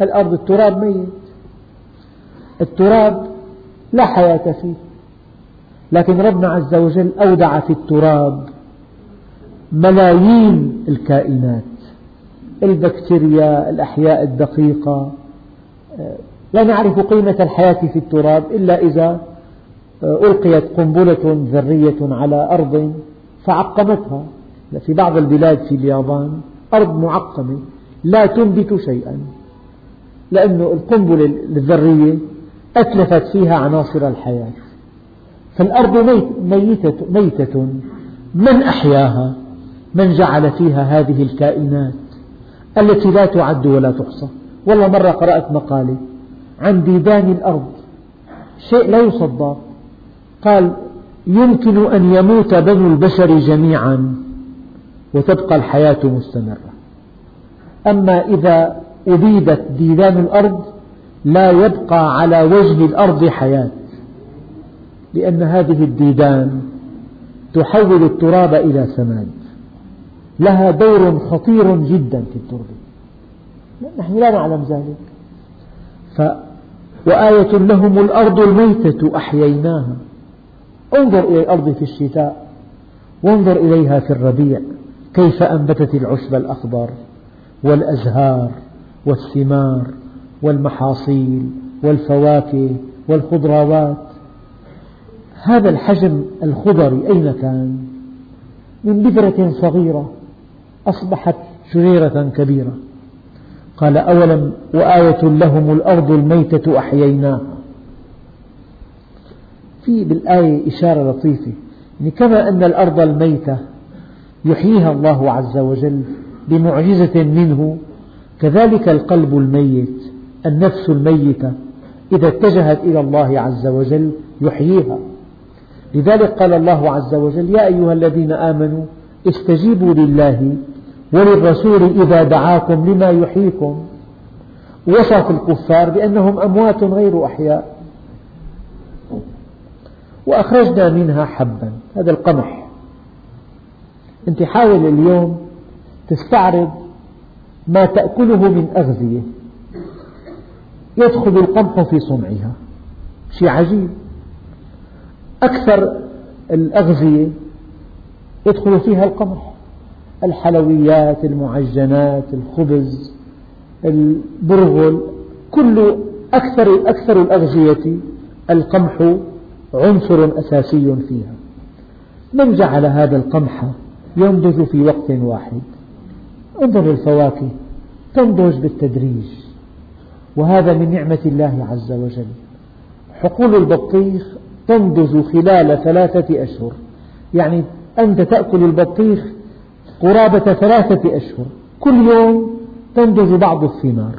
الأرض التراب ميت. التراب لا حياة فيه. لكن ربنا عز وجل أودع في التراب ملايين الكائنات. البكتيريا الأحياء الدقيقة. لا نعرف قيمة الحياة في التراب إلا إذا ألقيت قنبلة ذرية على أرض فعقمتها. في بعض البلاد في اليابان أرض معقمة لا تنبت شيئا لأن القنبلة الذرية أتلفت فيها عناصر الحياة. فالأرض ميتة, ميتة. من أحياها؟ من جعل فيها هذه الكائنات التي لا تعد ولا تحصى؟ والله مرة قرأت مقالة عن ديدان الأرض. شيء لا يصدق. قال يمكن أن يموت بنو البشر جميعا وتبقى الحياة مستمرة. أما إذا أبيدت ديدان الأرض لا يبقى على وجه الأرض حياة لأن هذه الديدان تحول التراب إلى سماد. لها دور خطير جدا في التربة نحن لا نعلم ذلك. ف وآية لهم الأرض الميتة أحييناها. انظر إلى الأرض في الشتاء وانظر إليها في الربيع كيف أنبتت العشب الأخضر والأزهار والثمار والمحاصيل والفواكه والخضروات. هذا الحجم الخضري أين كان؟ من بذرة صغيرة أصبحت شجيرة كبيرة. قال أولم وآية لهم الأرض الميتة أحييناها؟ في بالآية إشارة لطيفة. يعني كما أن الأرض الميتة يحييها الله عز وجل بمعجزة منه. كذلك القلب الميت النفس الميتة إذا اتجهت إلى الله عز وجل يحييها. لذلك قال الله عز وجل يا أيها الذين آمنوا استجيبوا لله وللرسول إذا دعاكم لما يحييكم. وصف الكفار بأنهم أموات غير أحياء. وأخرجنا منها حبا. هذا القمح. أنت حاول اليوم تستعرض ما تأكله من أغذية. يدخل القمح في صنعها. شيء عجيب. أكثر الأغذية يدخل فيها القمح. الحلويات المعجنات الخبز البرغل. كل أكثر أكثر الأغذية القمح عنصر أساسي فيها. من جعل هذا القمح ينضج في وقت واحد. انظر الفواكه تنضج بالتدريج. وهذا من نعمة الله عز وجل. حقول البطيخ تنضج خلال ثلاثة أشهر. يعني أنت تأكل البطيخ قرابة ثلاثة أشهر. كل يوم تنضج بعض الثمار.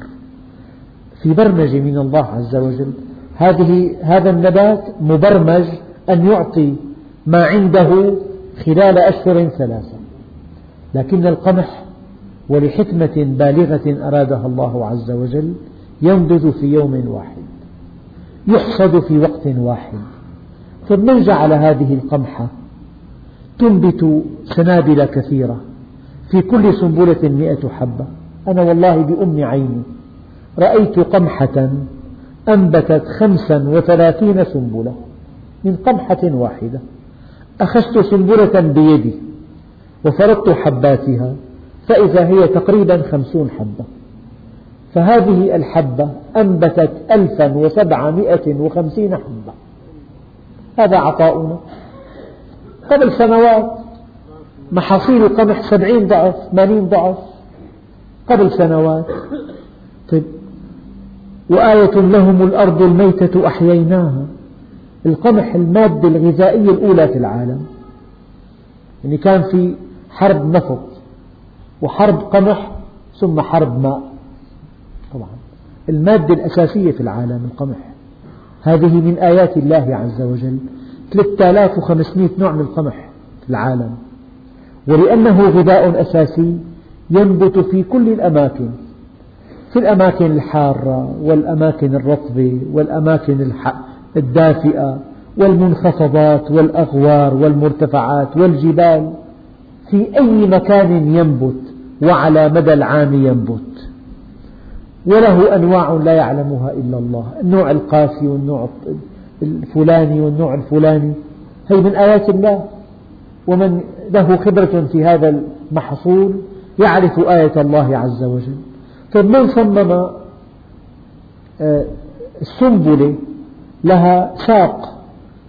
في برمجة من الله عز وجل هذه هذا النبات مبرمج أن يعطي ما عنده خلال أشهر ثلاثة. لكن القمح ولحكمة بالغة أرادها الله عز وجل ينضج في يوم واحد يحصد في وقت واحد. طيب من جعل هذه القمحة تنبت سنابل كثيرة في كل سنبلة مئة حبة. أنا والله بأم عيني رأيت قمحة أنبتت خمسا وثلاثين سنبلة من قمحة واحدة. أخذت سنبلة بيدي وفرضت حباتها فإذا هي تقريبا خمسون حبة. فهذه الحبة أنبتت ألفا وسبعمائة وخمسين حبة. هذا عطاؤنا. قبل سنوات محاصيل القمح سبعين ضعف ثمانين ضعف. قبل سنوات. طيب وآية لهم الأرض الميتة أحييناها. القمح المادة الغذائية الأولى في العالم. يعني كان في حرب نفط وحرب قمح ثم حرب ماء. طبعا المادة الأساسية في العالم القمح. هذه من آيات الله عز وجل. 3500 نوع من القمح في العالم. ولأنه غذاء أساسي ينبت في كل الأماكن. في الأماكن الحارة والأماكن الرطبة والأماكن الدافئة والمنخفضات والأغوار والمرتفعات والجبال في أي مكان ينبت وعلى مدى العام ينبت. وله أنواع لا يعلمها إلا الله النوع القاسي والنوع الفلاني والنوع الفلاني. هي من آيات الله. ومن له خبرة في هذا المحصول يعرف آية الله عز وجل. طيب من صمم آه، السنبلة لها ساق.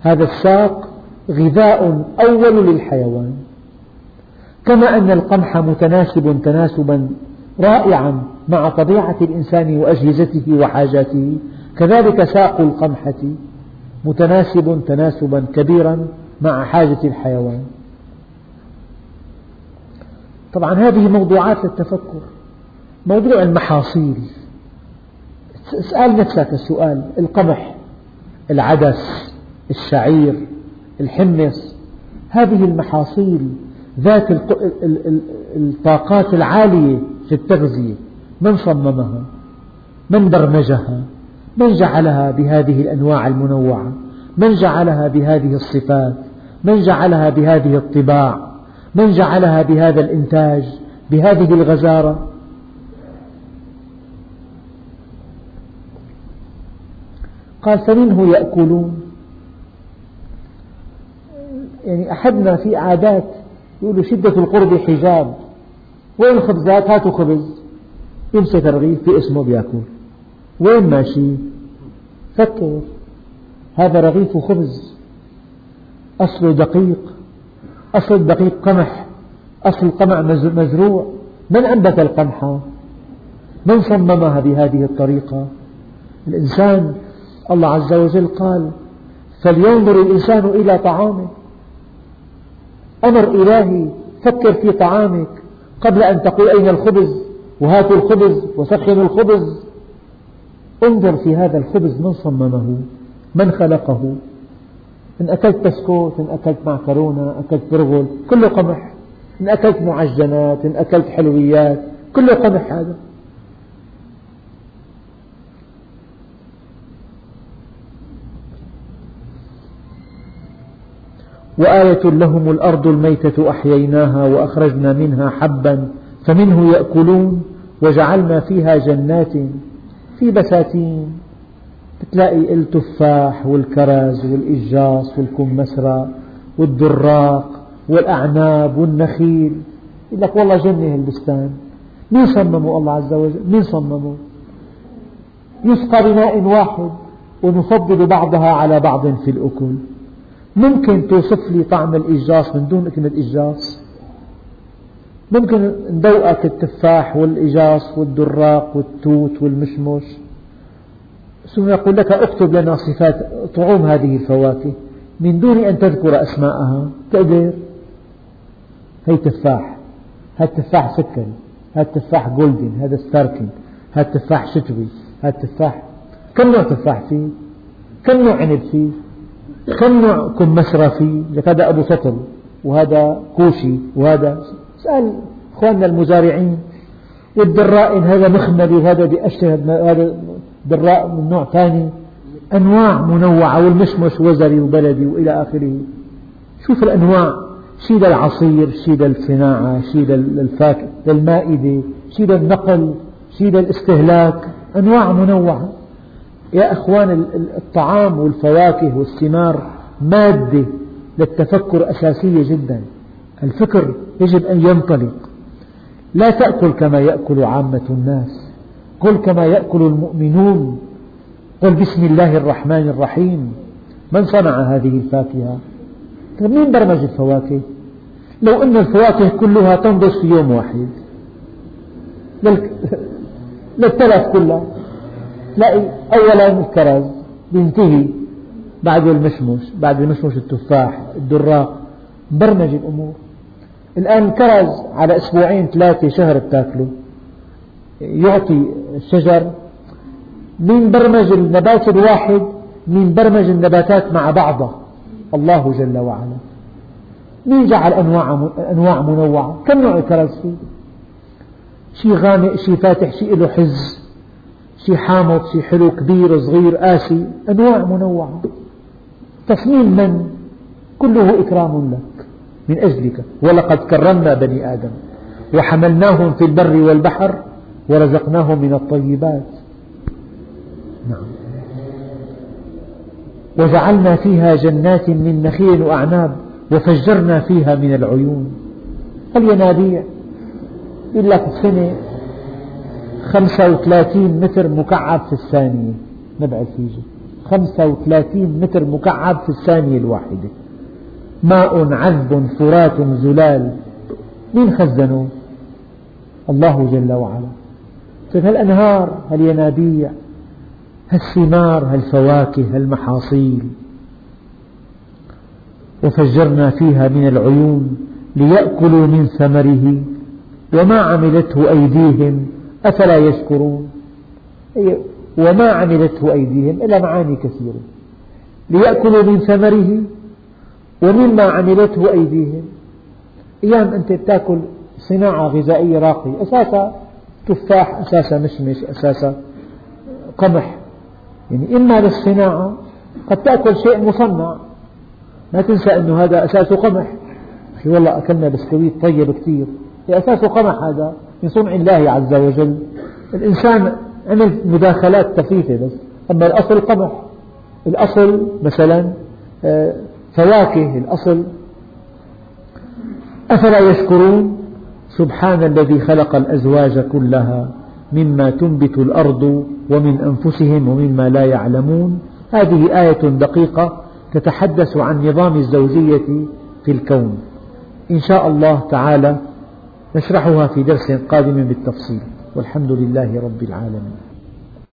هذا الساق غذاء أول للحيوان. كما أن القمح متناسب تناسبا رائعا مع طبيعة الإنسان وأجهزته وحاجاته. كذلك ساق القمحة متناسب تناسبا كبيرا مع حاجة الحيوان. طبعا هذه موضوعات للتفكر. موضوع المحاصيل. اسأل نفسك السؤال القمح العدس الشعير الحمص هذه المحاصيل ذات الطاقات العالية في التغذية من صممها؟ من برمجها؟ من جعلها بهذه الأنواع المنوعة؟ من جعلها بهذه الصفات؟ من جعلها بهذه الطباع؟ من جعلها بهذا الإنتاج؟ بهذه الغزارة؟ قال فمنه يأكلون. يعني أحدنا في عادات يقولوا شدة القرب حجاب. وين الخبزات هاتوا خبز. يمسك الرغيف باسمه بيأكل. وين ماشي؟ فكر. هذا رغيف خبز. أصله دقيق. أصل الدقيق قمح. أصل القمع مزروع. من أنبت القمح من صممها بهذه الطريقة؟ الإنسان الله عز وجل قال فلينظر الإنسان إلى طعامه أمر إلهي فكر في طعامك. قبل أن تقول أين الخبز وهاتوا الخبز وسخنوا الخبز. انظر في هذا الخبز من صممه من خلقه. إن أكلت بسكوت إن أكلت معكرونة أكلت برغل كله قمح. إن أكلت معجنات إن أكلت حلويات كله قمح هذا. وآية لهم الأرض الميتة أحييناها وأخرجنا منها حبا فمنه يأكلون وجعلنا فيها جنات في بساتين تلاقي التفاح والكرز والإجاص والكمثرى والدراق والأعناب والنخيل. يقول لك والله جنة البستان مين صممه الله عز وجل؟ مين صممه يسقى بماء واحد ونفضل بعضها على بعض في الأكل. ممكن توصف لي طعم الإجاص من دون كلمة إجاص ممكن ندوقك التفاح والإجاص والدراق والتوت والمشمش. ثم يقول لك اكتب لنا صفات طعوم هذه الفواكه من دون أن تذكر أسماءها. تقدر؟ هي تفاح. هذا تفاح سكري هذا تفاح golden هذا starking هذا تفاح شتوي هذا تفاح كم نوع تفاح فيه؟ كم نوع عنب فيه؟ نوع كمثرى فيه لك هذا أبو سطل وهذا كوشي وهذا اسأل إخواننا المزارعين والدراء هذا مخملي وهذا بأشهر هذا دراء من نوع ثاني أنواع منوعة والمشمش وزري وبلدي وإلى آخره. شوف الأنواع شيء للعصير شيء للصناعة شيء للفاكهة للمائدة شيء للنقل شيء للاستهلاك أنواع منوعة. يا أخوان الطعام والفواكه والثمار مادة للتفكر أساسية جدا. الفكر يجب أن ينطلق. لا تأكل كما يأكل عامة الناس. كل كما يأكل المؤمنون. قل بسم الله الرحمن الرحيم. من صنع هذه الفاكهة؟ طيب مين برمج الفواكه؟ لو أن الفواكه كلها تنضج في يوم واحد. للتلف كلها. تلاقي أولا الكرز بينتهي بعد المشمش بعد المشمش التفاح الدراق برمج الأمور. الآن الكرز على أسبوعين ثلاثة شهر بتاكله. يعطي الشجر. من برمج النبات الواحد؟ من برمج النباتات مع بعضها؟ الله جل وعلا. مين جعل أنواع أنواع منوعة؟ كم نوع الكرز فيه؟ شيء غامق شيء فاتح شيء له حز. شيء حامض شيء حلو كبير صغير قاسي أنواع منوعة. تصميم من؟ كله إكرام لك من أجلك. ولقد كرمنا بني آدم وحملناهم في البر والبحر ورزقناهم من الطيبات. نعم. وجعلنا فيها جنات من نخيل وأعناب وفجرنا فيها من العيون. الينابيع لك السنة 35 متر مكعب في الثانية. نبع الفيجي 35 متر مكعب في الثانية الواحدة. ماء عذب فرات زلال. مين خزنه؟ الله جل وعلا. طيب هالأنهار هالينابيع هالثمار هالفواكه هالمحاصيل وفجرنا فيها من العيون ليأكلوا من ثمره وما عملته أيديهم. أفلا يشكرون؟ وما عملته أيديهم إلا معاني كثيرة. ليأكلوا من ثمره ومما عملته أيديهم. أيام أنت تأكل صناعة غذائية راقية أساسا تفاح أساسا مشمش أساسا قمح. يعني إما للصناعة قد تأكل شيء مصنع. ما تنسى أن هذا أساسه قمح. أخي والله أكلنا بسكويت طيب كثير. أساسه قمح هذا من صنع الله عز وجل. الإنسان عمل مداخلات طفيفة بس. أما الأصل قمح الأصل مثلا آه، فواكه. الأصل أفلا يشكرون؟ سبحان الذي خلق الأزواج كلها مما تنبت الأرض ومن أنفسهم ومما لا يعلمون. هذه آية دقيقة تتحدث عن نظام الزوجية في الكون. إن شاء الله تعالى نشرحها في درس قادم بالتفصيل والحمد لله رب العالمين.